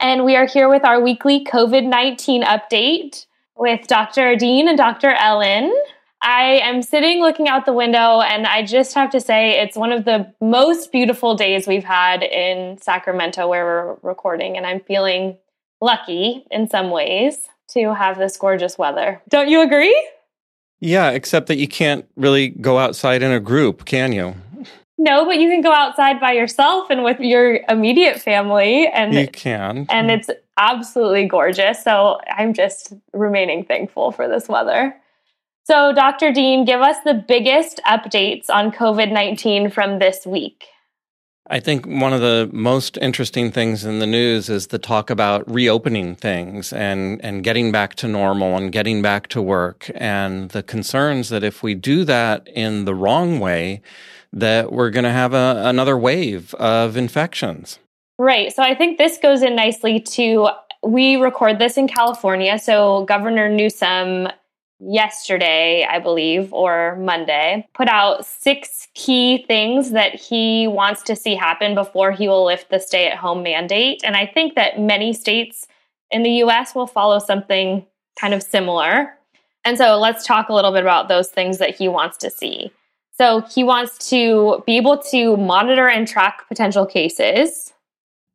and we are here with our weekly COVID 19 update with Dr. Dean and Dr. Ellen. I am sitting looking out the window, and I just have to say it's one of the most beautiful days we've had in Sacramento where we're recording, and I'm feeling lucky in some ways to have this gorgeous weather. Don't you agree? Yeah, except that you can't really go outside in a group, can you? No, but you can go outside by yourself and with your immediate family and you can. And it's absolutely gorgeous. So I'm just remaining thankful for this weather. So, Dr. Dean, give us the biggest updates on COVID 19 from this week. I think one of the most interesting things in the news is the talk about reopening things and, and getting back to normal and getting back to work and the concerns that if we do that in the wrong way, that we're going to have a, another wave of infections. Right. So I think this goes in nicely to we record this in California. So Governor Newsom yesterday, I believe, or Monday, put out six key things that he wants to see happen before he will lift the stay at home mandate. And I think that many states in the US will follow something kind of similar. And so let's talk a little bit about those things that he wants to see. So he wants to be able to monitor and track potential cases.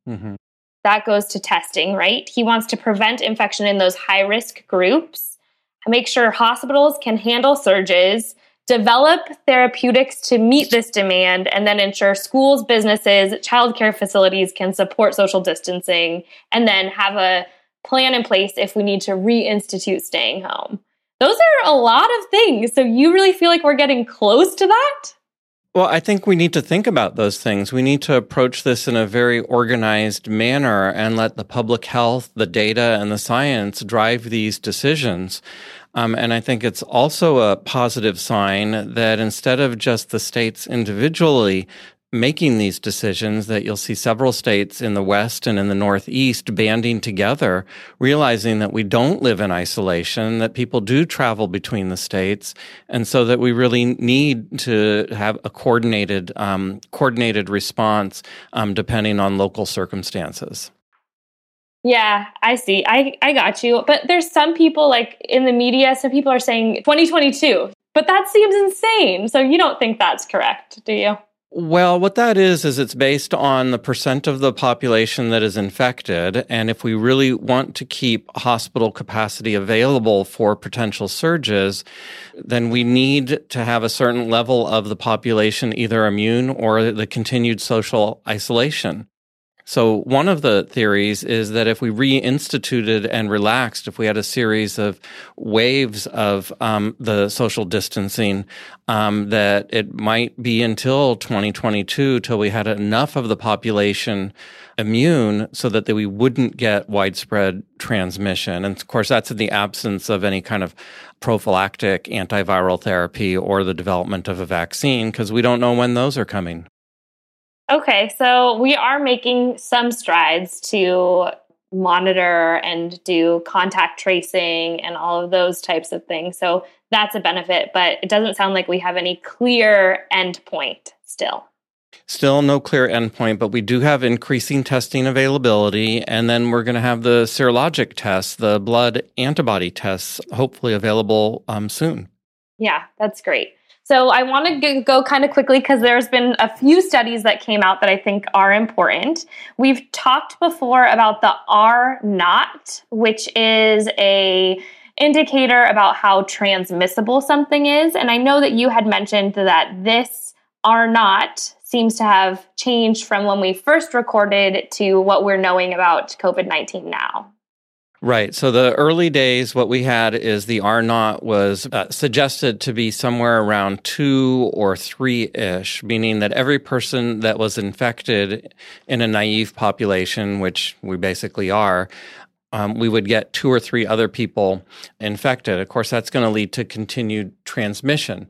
Mm-hmm. That goes to testing, right? He wants to prevent infection in those high risk groups, make sure hospitals can handle surges, develop therapeutics to meet this demand, and then ensure schools, businesses, childcare facilities can support social distancing, and then have a plan in place if we need to reinstitute staying home. Those are a lot of things. So you really feel like we're getting close to that? Well, I think we need to think about those things. We need to approach this in a very organized manner and let the public health, the data, and the science drive these decisions. Um, and I think it's also a positive sign that instead of just the states individually making these decisions that you'll see several states in the West and in the Northeast banding together, realizing that we don't live in isolation, that people do travel between the states, and so that we really need to have a coordinated, um, coordinated response um, depending on local circumstances. Yeah, I see. I, I got you. But there's some people like in the media, some people are saying 2022, but that seems insane. So you don't think that's correct, do you? Well, what that is, is it's based on the percent of the population that is infected. And if we really want to keep hospital capacity available for potential surges, then we need to have a certain level of the population either immune or the continued social isolation. So, one of the theories is that if we reinstituted and relaxed, if we had a series of waves of um, the social distancing, um, that it might be until 2022 till we had enough of the population immune so that we wouldn't get widespread transmission. And of course, that's in the absence of any kind of prophylactic antiviral therapy or the development of a vaccine because we don't know when those are coming. Okay, so we are making some strides to monitor and do contact tracing and all of those types of things. So that's a benefit, but it doesn't sound like we have any clear endpoint still. Still no clear endpoint, but we do have increasing testing availability. And then we're going to have the serologic tests, the blood antibody tests, hopefully available um, soon. Yeah, that's great. So I want to go kind of quickly because there's been a few studies that came out that I think are important. We've talked before about the R naught, which is a indicator about how transmissible something is. And I know that you had mentioned that this R naught seems to have changed from when we first recorded to what we're knowing about COVID 19 now. Right. So the early days, what we had is the R naught was uh, suggested to be somewhere around two or three ish, meaning that every person that was infected in a naive population, which we basically are, um, we would get two or three other people infected. Of course, that's going to lead to continued transmission.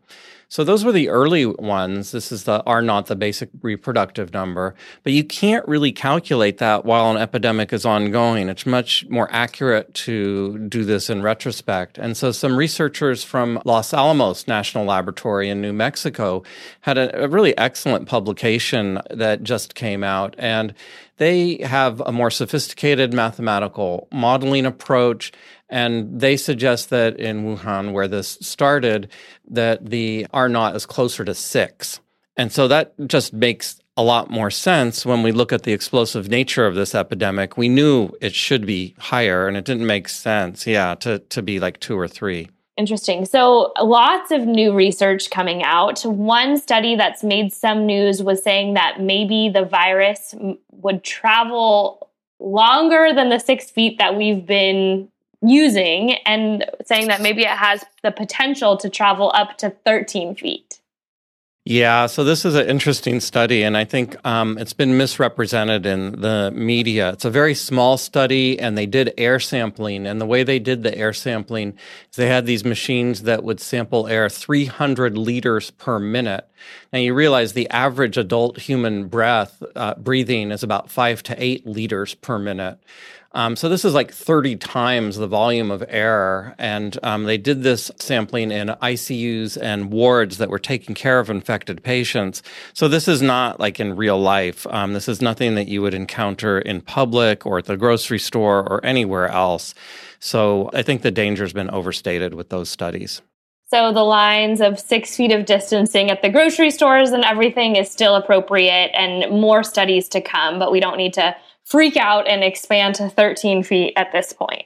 So those were the early ones. This is the R naught, the basic reproductive number. But you can't really calculate that while an epidemic is ongoing. It's much more accurate to do this in retrospect. And so some researchers from Los Alamos National Laboratory in New Mexico had a, a really excellent publication that just came out. And they have a more sophisticated mathematical modeling approach and they suggest that in Wuhan, where this started, that the R naught is closer to six. And so that just makes a lot more sense when we look at the explosive nature of this epidemic. We knew it should be higher, and it didn't make sense, yeah, to, to be like two or three. Interesting. So, lots of new research coming out. One study that's made some news was saying that maybe the virus would travel longer than the six feet that we've been using and saying that maybe it has the potential to travel up to 13 feet. Yeah, so this is an interesting study, and I think um, it's been misrepresented in the media. It's a very small study, and they did air sampling. And the way they did the air sampling is they had these machines that would sample air 300 liters per minute. Now, you realize the average adult human breath uh, breathing is about five to eight liters per minute. Um, so this is like 30 times the volume of air. And um, they did this sampling in ICUs and wards that were taking care of infected patients. So this is not like in real life. Um, this is nothing that you would encounter in public or at the grocery store or anywhere else. So I think the danger has been overstated with those studies. So the lines of six feet of distancing at the grocery stores and everything is still appropriate and more studies to come, but we don't need to freak out and expand to 13 feet at this point.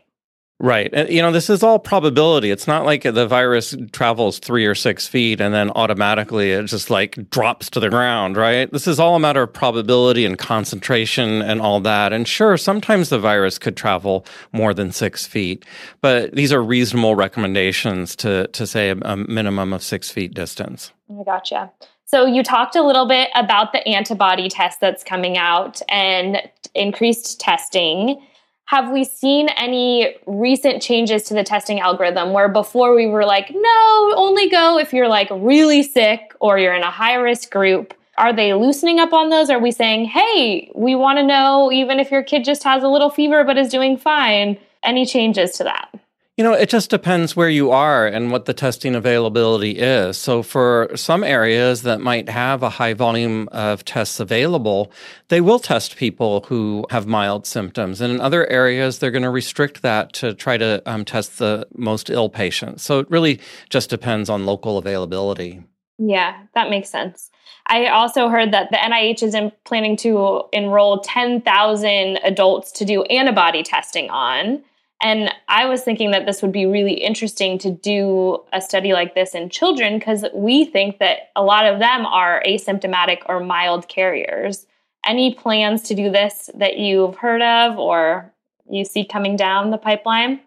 Right. You know, this is all probability. It's not like the virus travels three or six feet and then automatically it just like drops to the ground, right? This is all a matter of probability and concentration and all that. And sure, sometimes the virus could travel more than six feet, but these are reasonable recommendations to, to say a, a minimum of six feet distance. I gotcha. So you talked a little bit about the antibody test that's coming out and increased testing. Have we seen any recent changes to the testing algorithm where before we were like, no, only go if you're like really sick or you're in a high risk group? Are they loosening up on those? Are we saying, hey, we want to know even if your kid just has a little fever but is doing fine? Any changes to that? You know, it just depends where you are and what the testing availability is. So, for some areas that might have a high volume of tests available, they will test people who have mild symptoms. And in other areas, they're going to restrict that to try to um, test the most ill patients. So, it really just depends on local availability. Yeah, that makes sense. I also heard that the NIH is in planning to enroll 10,000 adults to do antibody testing on. And I was thinking that this would be really interesting to do a study like this in children because we think that a lot of them are asymptomatic or mild carriers. Any plans to do this that you've heard of or you see coming down the pipeline?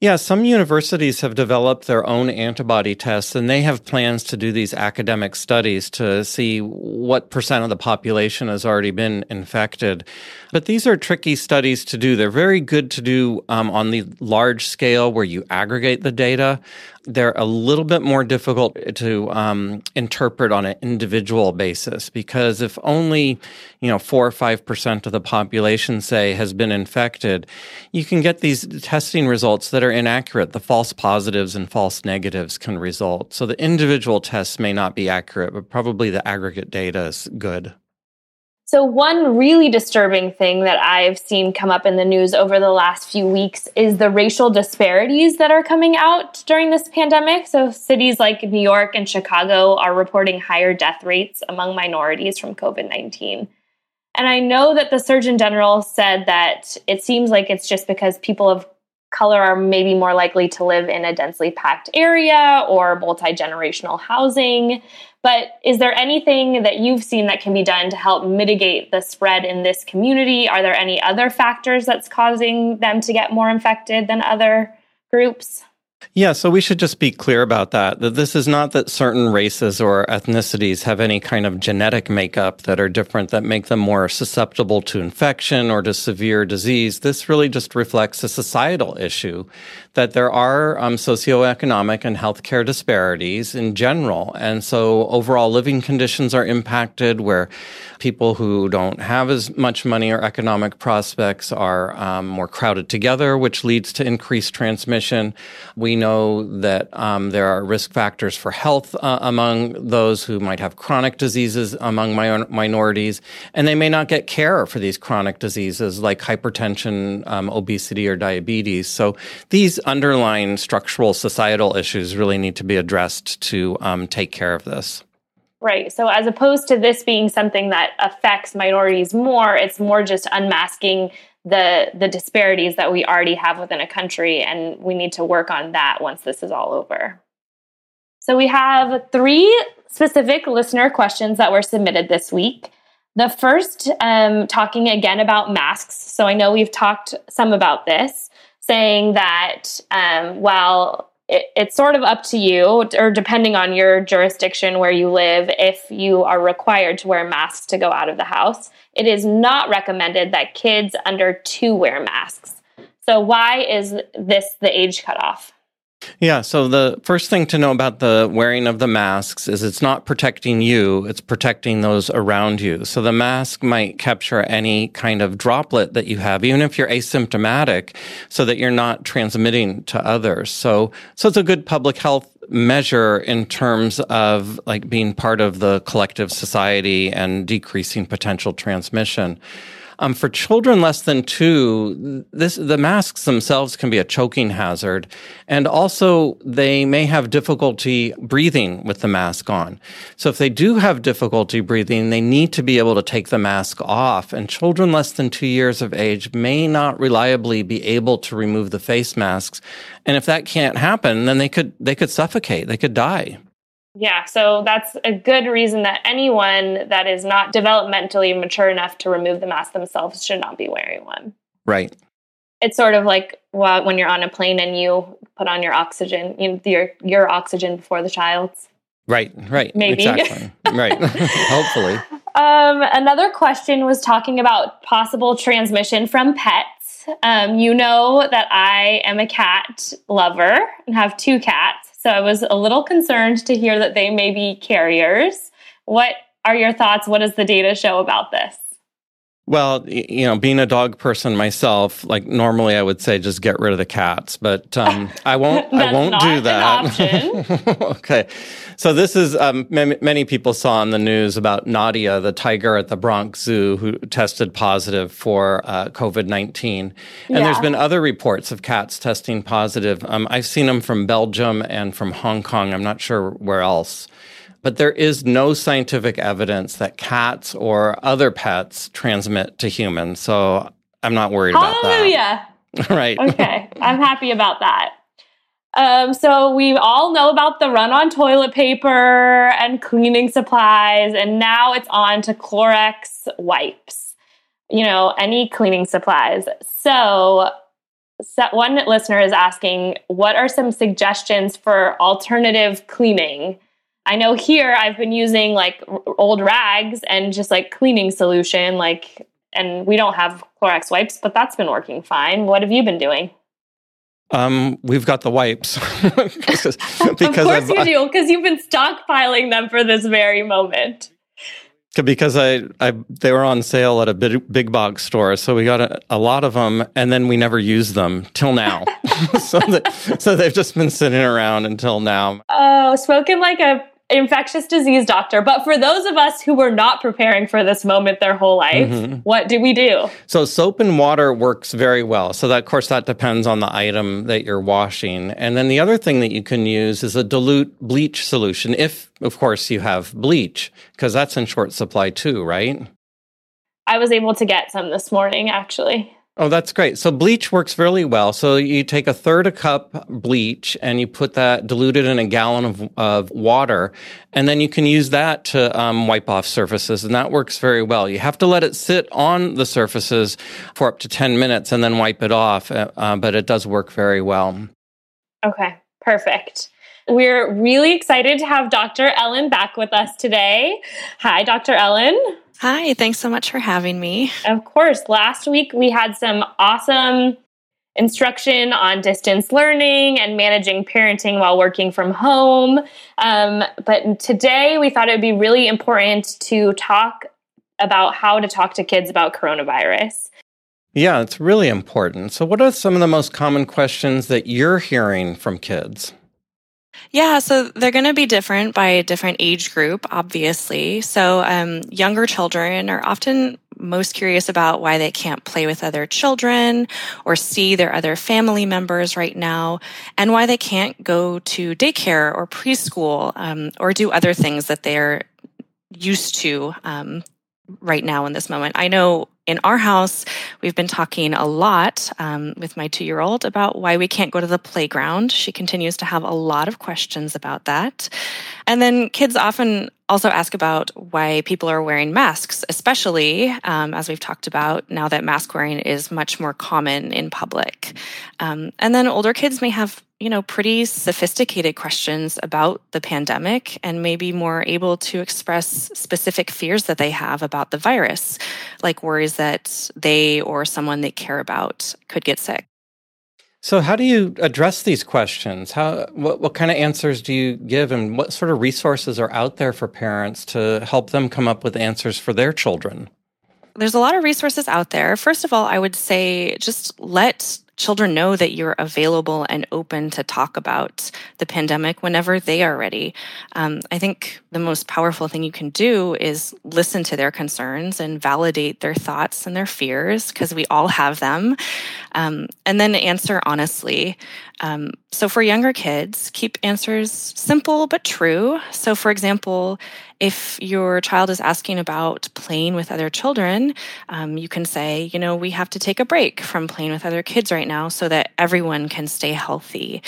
Yeah, some universities have developed their own antibody tests and they have plans to do these academic studies to see what percent of the population has already been infected. But these are tricky studies to do. They're very good to do um, on the large scale where you aggregate the data they're a little bit more difficult to um, interpret on an individual basis because if only you know four or five percent of the population say has been infected you can get these testing results that are inaccurate the false positives and false negatives can result so the individual tests may not be accurate but probably the aggregate data is good so, one really disturbing thing that I've seen come up in the news over the last few weeks is the racial disparities that are coming out during this pandemic. So, cities like New York and Chicago are reporting higher death rates among minorities from COVID 19. And I know that the Surgeon General said that it seems like it's just because people of color are maybe more likely to live in a densely packed area or multi generational housing. But is there anything that you've seen that can be done to help mitigate the spread in this community? Are there any other factors that's causing them to get more infected than other groups? Yeah, so we should just be clear about that. That this is not that certain races or ethnicities have any kind of genetic makeup that are different that make them more susceptible to infection or to severe disease. This really just reflects a societal issue that there are um, socioeconomic and healthcare disparities in general. And so overall living conditions are impacted where people who don't have as much money or economic prospects are um, more crowded together, which leads to increased transmission. We know that um, there are risk factors for health uh, among those who might have chronic diseases among mi- minorities, and they may not get care for these chronic diseases like hypertension, um, obesity, or diabetes. So these underlying structural societal issues really need to be addressed to um, take care of this. Right. So, as opposed to this being something that affects minorities more, it's more just unmasking the the disparities that we already have within a country, and we need to work on that once this is all over. So, we have three specific listener questions that were submitted this week. The first, um, talking again about masks. So, I know we've talked some about this saying that um, while it, it's sort of up to you, or depending on your jurisdiction where you live, if you are required to wear masks to go out of the house, it is not recommended that kids under two wear masks. So, why is this the age cutoff? Yeah. So the first thing to know about the wearing of the masks is it's not protecting you, it's protecting those around you. So the mask might capture any kind of droplet that you have, even if you're asymptomatic, so that you're not transmitting to others. So, so it's a good public health measure in terms of like being part of the collective society and decreasing potential transmission. Um, for children less than two, this the masks themselves can be a choking hazard, and also they may have difficulty breathing with the mask on. So if they do have difficulty breathing, they need to be able to take the mask off. And children less than two years of age may not reliably be able to remove the face masks. And if that can't happen, then they could they could suffocate, they could die. Yeah, so that's a good reason that anyone that is not developmentally mature enough to remove the mask themselves should not be wearing one. Right. It's sort of like well, when you're on a plane and you put on your oxygen, you know, your your oxygen before the child's. Right, right. Maybe. Exactly. right. Hopefully. Um, another question was talking about possible transmission from pets. Um, you know that I am a cat lover and have two cats. So I was a little concerned to hear that they may be carriers. What are your thoughts? What does the data show about this? Well, you know, being a dog person myself, like normally I would say just get rid of the cats, but um, I won't. I won't do that. okay, so this is um, many people saw in the news about Nadia, the tiger at the Bronx Zoo, who tested positive for uh, COVID nineteen, and yeah. there's been other reports of cats testing positive. Um, I've seen them from Belgium and from Hong Kong. I'm not sure where else but there is no scientific evidence that cats or other pets transmit to humans. So I'm not worried Hallelujah. about that. Hallelujah. right. Okay. I'm happy about that. Um, so we all know about the run on toilet paper and cleaning supplies, and now it's on to Clorox wipes. You know, any cleaning supplies. So, so one listener is asking, what are some suggestions for alternative cleaning? I know here I've been using like old rags and just like cleaning solution, like, and we don't have Clorox wipes, but that's been working fine. What have you been doing? Um, we've got the wipes because, because of course I've, you do because you've been stockpiling them for this very moment. Because I, I, they were on sale at a big, big box store, so we got a, a lot of them, and then we never used them till now. so, the, so they've just been sitting around until now. Oh, spoken like a infectious disease doctor. But for those of us who were not preparing for this moment their whole life, mm-hmm. what do we do? So soap and water works very well. So that, of course, that depends on the item that you're washing. And then the other thing that you can use is a dilute bleach solution. If, of course, you have bleach, because that's in short supply too, right? I was able to get some this morning, actually. Oh, that's great. So bleach works really well. So you take a third a cup bleach and you put that diluted in a gallon of, of water, and then you can use that to um, wipe off surfaces, and that works very well. You have to let it sit on the surfaces for up to 10 minutes and then wipe it off, uh, uh but it does work very well. Okay. Perfect. We're really excited to have Dr. Ellen back with us today. Hi, Dr. Ellen. Hi, thanks so much for having me. Of course. Last week we had some awesome instruction on distance learning and managing parenting while working from home. Um, but today we thought it would be really important to talk about how to talk to kids about coronavirus. Yeah, it's really important. So, what are some of the most common questions that you're hearing from kids? Yeah, so they're going to be different by a different age group, obviously. So, um, younger children are often most curious about why they can't play with other children or see their other family members right now, and why they can't go to daycare or preschool um, or do other things that they're used to um, right now in this moment. I know in our house, we've been talking a lot um, with my two year old about why we can't go to the playground. She continues to have a lot of questions about that. And then kids often also ask about why people are wearing masks, especially um, as we've talked about now that mask wearing is much more common in public. Um, and then older kids may have you know, pretty sophisticated questions about the pandemic and maybe more able to express specific fears that they have about the virus, like worries that they or someone they care about could get sick. So, how do you address these questions? How, what, what kind of answers do you give, and what sort of resources are out there for parents to help them come up with answers for their children? There's a lot of resources out there. First of all, I would say just let children know that you're available and open to talk about the pandemic whenever they are ready. Um, I think the most powerful thing you can do is listen to their concerns and validate their thoughts and their fears, because we all have them, um, and then answer honestly. Um, so for younger kids, keep answers simple but true. So, for example, if your child is asking about playing with other children, um, you can say, you know, we have to take a break from playing with other kids right now so that everyone can stay healthy.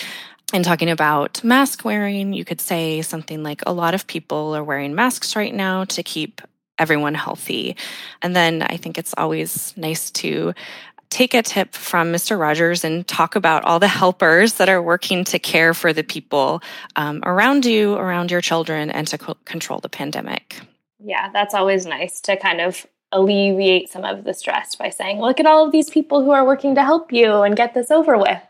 And talking about mask wearing, you could say something like, a lot of people are wearing masks right now to keep everyone healthy. And then I think it's always nice to take a tip from Mr. Rogers and talk about all the helpers that are working to care for the people um, around you, around your children, and to co- control the pandemic. Yeah, that's always nice to kind of alleviate some of the stress by saying, look at all of these people who are working to help you and get this over with.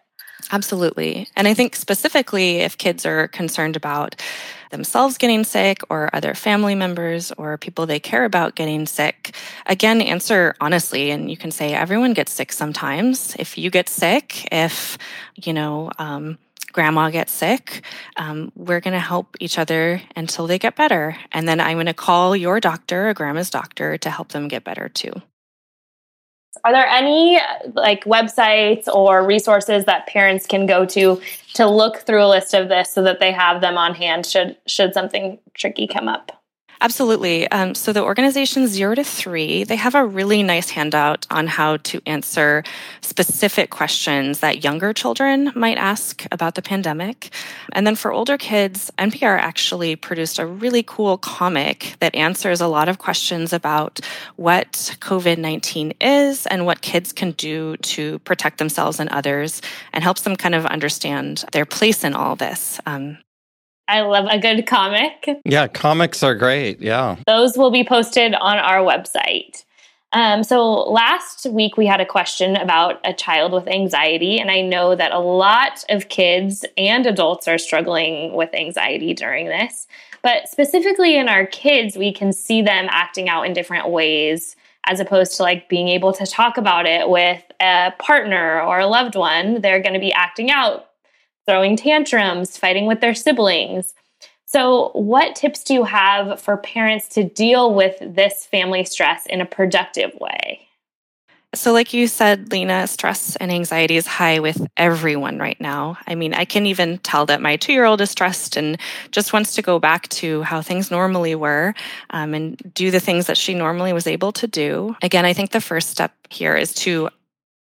Absolutely. And I think specifically if kids are concerned about themselves getting sick or other family members or people they care about getting sick, again, answer honestly. And you can say, everyone gets sick sometimes. If you get sick, if, you know, um, grandma gets sick, um, we're going to help each other until they get better. And then I'm going to call your doctor, or grandma's doctor, to help them get better too. Are there any like websites or resources that parents can go to to look through a list of this so that they have them on hand should should something tricky come up? Absolutely. Um, so the organization Zero to Three, they have a really nice handout on how to answer specific questions that younger children might ask about the pandemic. And then for older kids, NPR actually produced a really cool comic that answers a lot of questions about what COVID 19 is and what kids can do to protect themselves and others and helps them kind of understand their place in all this. Um, I love a good comic. Yeah, comics are great. Yeah. Those will be posted on our website. Um, so last week we had a question about a child with anxiety, and I know that a lot of kids and adults are struggling with anxiety during this. But specifically in our kids, we can see them acting out in different ways as opposed to like being able to talk about it with a partner or a loved one. They're going to be acting out throwing tantrums, fighting with their siblings. So, what tips do you have for parents to deal with this family stress in a productive way? So, like you said, Lena, stress and anxiety is high with everyone right now. I mean, I can even tell that my two year old is stressed and just wants to go back to how things normally were um, and do the things that she normally was able to do. Again, I think the first step here is to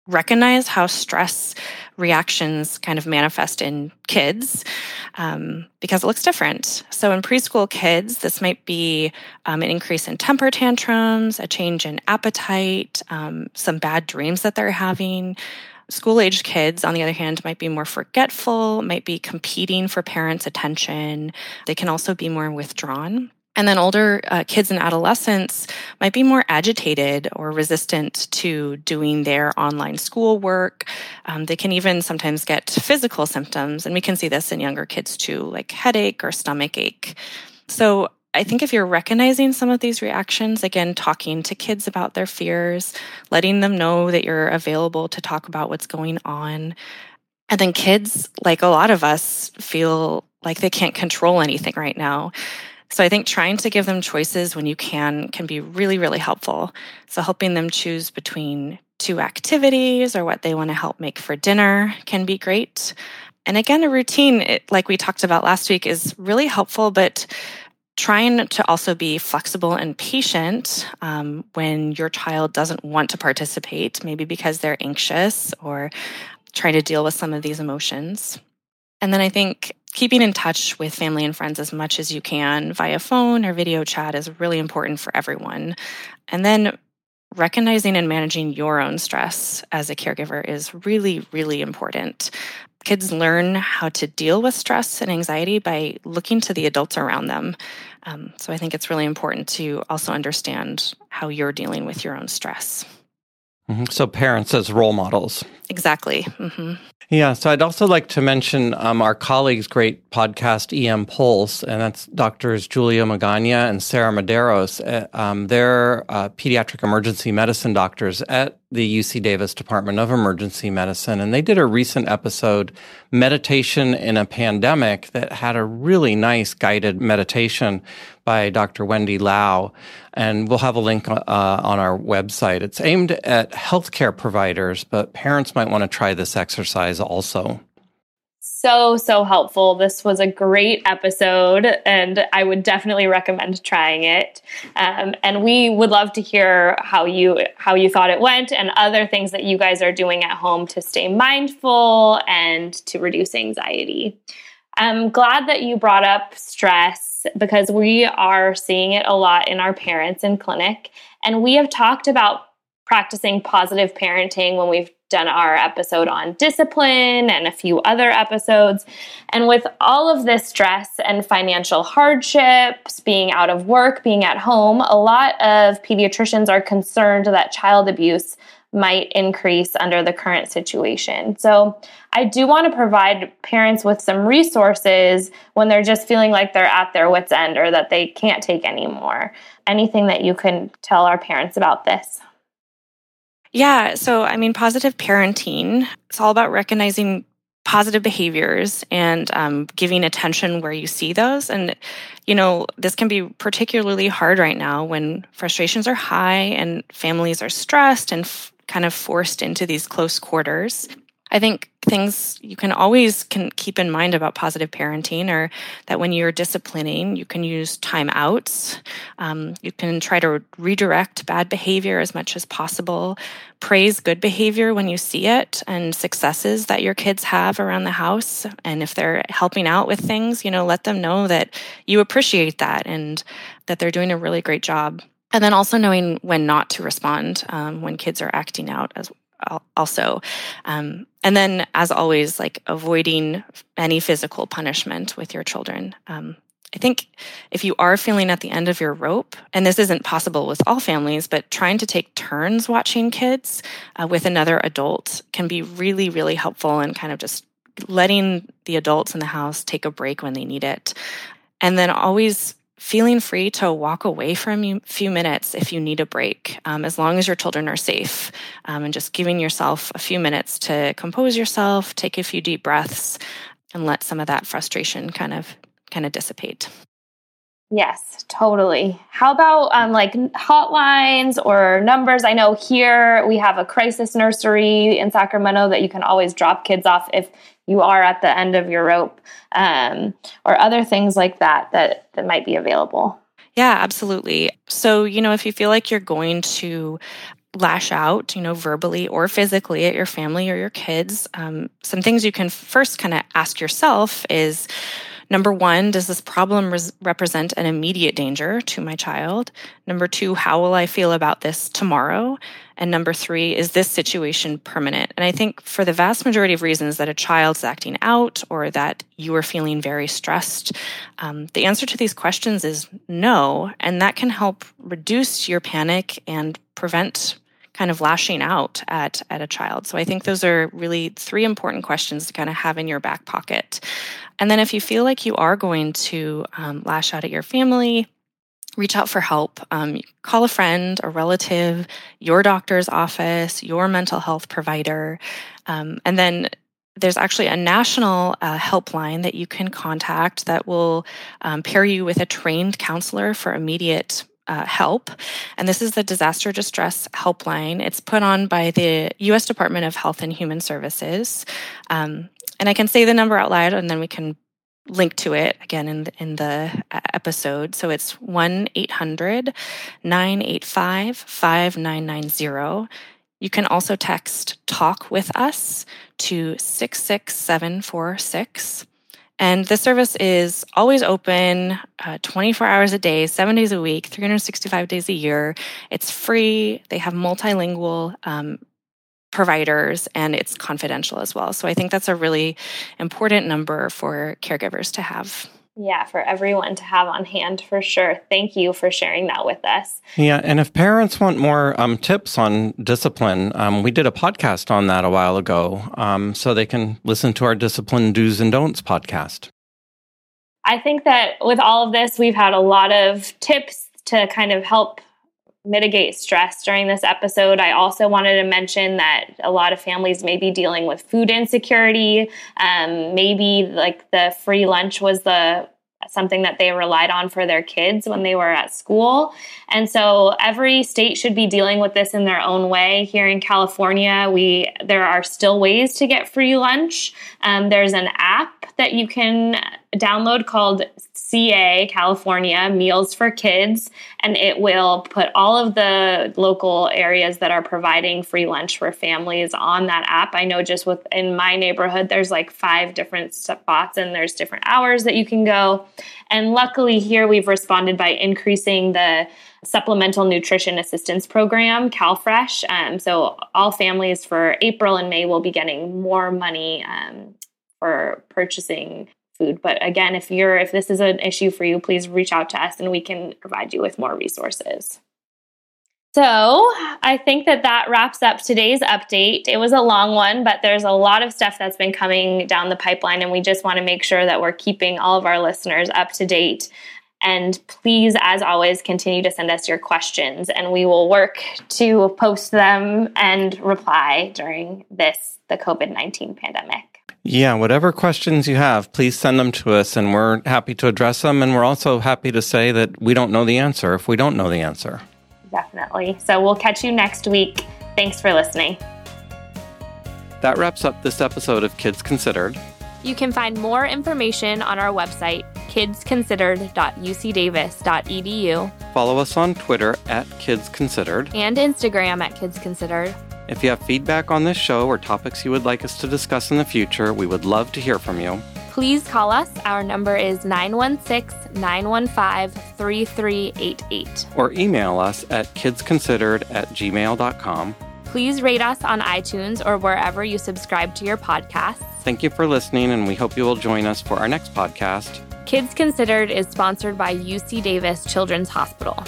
recognize how stress reactions kind of manifest in kids um, because it looks different. So, in preschool kids, this might be um, an increase in temper tantrums, a change in appetite, um, some bad dreams that they're having. School aged kids, on the other hand, might be more forgetful, might be competing for parents' attention. They can also be more withdrawn. And then older uh, kids and adolescents might be more agitated or resistant to doing their online schoolwork. Um, they can even sometimes get physical symptoms, and we can see this in younger kids too, like headache or stomach ache. So I think if you're recognizing some of these reactions, again, talking to kids about their fears, letting them know that you're available to talk about what's going on. And then kids, like a lot of us, feel like they can't control anything right now. So I think trying to give them choices when you can can be really, really helpful. So helping them choose between two activities or what they want to help make for dinner can be great. And again, a routine, it, like we talked about last week, is really helpful, but trying to also be flexible and patient um, when your child doesn't want to participate, maybe because they're anxious or trying to deal with some of these emotions. And then I think keeping in touch with family and friends as much as you can via phone or video chat is really important for everyone. And then recognizing and managing your own stress as a caregiver is really, really important. Kids learn how to deal with stress and anxiety by looking to the adults around them. Um, so I think it's really important to also understand how you're dealing with your own stress. Mm-hmm. So, parents as role models. Exactly. Mm-hmm. Yeah, so I'd also like to mention um, our colleagues' great podcast, EM Pulse, and that's doctors Julia Magana and Sarah Medeiros. Uh, um, they're uh, pediatric emergency medicine doctors at the UC Davis Department of Emergency Medicine, and they did a recent episode, Meditation in a Pandemic, that had a really nice guided meditation by Dr. Wendy Lau. And we'll have a link uh, on our website. It's aimed at healthcare providers, but parents might want to try this exercise also so, so helpful. This was a great episode, and I would definitely recommend trying it. Um, and we would love to hear how you how you thought it went, and other things that you guys are doing at home to stay mindful and to reduce anxiety. I'm glad that you brought up stress because we are seeing it a lot in our parents in clinic, and we have talked about practicing positive parenting when we've done our episode on discipline and a few other episodes. And with all of this stress and financial hardships, being out of work, being at home, a lot of pediatricians are concerned that child abuse might increase under the current situation. So, I do want to provide parents with some resources when they're just feeling like they're at their wits' end or that they can't take anymore. Anything that you can tell our parents about this? Yeah. So, I mean, positive parenting, it's all about recognizing positive behaviors and um, giving attention where you see those. And, you know, this can be particularly hard right now when frustrations are high and families are stressed and f- kind of forced into these close quarters. I think things you can always can keep in mind about positive parenting are that when you're disciplining, you can use timeouts. Um, you can try to redirect bad behavior as much as possible. Praise good behavior when you see it and successes that your kids have around the house. And if they're helping out with things, you know, let them know that you appreciate that and that they're doing a really great job. And then also knowing when not to respond um, when kids are acting out as also. Um, and then, as always, like avoiding any physical punishment with your children. Um, I think if you are feeling at the end of your rope, and this isn't possible with all families, but trying to take turns watching kids uh, with another adult can be really, really helpful and kind of just letting the adults in the house take a break when they need it. And then always feeling free to walk away for a few minutes if you need a break, um, as long as your children are safe, um, and just giving yourself a few minutes to compose yourself, take a few deep breaths, and let some of that frustration kind of kind of dissipate. Yes, totally. How about um, like hotlines or numbers? I know here we have a crisis nursery in Sacramento that you can always drop kids off if you are at the end of your rope, um, or other things like that that that might be available. Yeah, absolutely. So, you know, if you feel like you're going to lash out, you know, verbally or physically at your family or your kids, um, some things you can first kind of ask yourself is Number one, does this problem res- represent an immediate danger to my child? Number two, how will I feel about this tomorrow? And number three, is this situation permanent? And I think for the vast majority of reasons that a child's acting out or that you are feeling very stressed, um, the answer to these questions is no. And that can help reduce your panic and prevent kind of lashing out at, at a child. So I think those are really three important questions to kind of have in your back pocket. And then if you feel like you are going to um, lash out at your family, reach out for help. Um, call a friend, a relative, your doctor's office, your mental health provider. Um, and then there's actually a national uh, helpline that you can contact that will um, pair you with a trained counselor for immediate uh, help. And this is the Disaster Distress Helpline. It's put on by the U.S. Department of Health and Human Services. Um, and I can say the number out loud and then we can link to it again in the, in the episode. So it's 1 800 985 5990. You can also text talk with us to 66746. And this service is always open uh, 24 hours a day, seven days a week, 365 days a year. It's free. They have multilingual um, providers and it's confidential as well. So I think that's a really important number for caregivers to have. Yeah, for everyone to have on hand for sure. Thank you for sharing that with us. Yeah, and if parents want more um, tips on discipline, um, we did a podcast on that a while ago, um, so they can listen to our Discipline Do's and Don'ts podcast. I think that with all of this, we've had a lot of tips to kind of help mitigate stress during this episode. I also wanted to mention that a lot of families may be dealing with food insecurity. Um, maybe like the free lunch was the something that they relied on for their kids when they were at school. And so every state should be dealing with this in their own way. Here in California, we there are still ways to get free lunch. Um, there's an app that you can download called CA California Meals for Kids, and it will put all of the local areas that are providing free lunch for families on that app. I know just within my neighborhood, there's like five different spots, and there's different hours that you can go. And luckily, here we've responded by increasing the supplemental nutrition assistance program, CalFresh. Um, so all families for April and May will be getting more money um, for purchasing food. But again, if you're if this is an issue for you, please reach out to us and we can provide you with more resources. So, I think that that wraps up today's update. It was a long one, but there's a lot of stuff that's been coming down the pipeline, and we just want to make sure that we're keeping all of our listeners up to date. And please, as always, continue to send us your questions, and we will work to post them and reply during this, the COVID 19 pandemic. Yeah, whatever questions you have, please send them to us and we're happy to address them. And we're also happy to say that we don't know the answer if we don't know the answer. Definitely. So we'll catch you next week. Thanks for listening. That wraps up this episode of Kids Considered. You can find more information on our website, kidsconsidered.ucdavis.edu. Follow us on Twitter at Kids Considered and Instagram at Kids Considered. If you have feedback on this show or topics you would like us to discuss in the future, we would love to hear from you. Please call us. Our number is 916 915 3388. Or email us at kidsconsidered at gmail.com. Please rate us on iTunes or wherever you subscribe to your podcasts. Thank you for listening, and we hope you will join us for our next podcast. Kids Considered is sponsored by UC Davis Children's Hospital.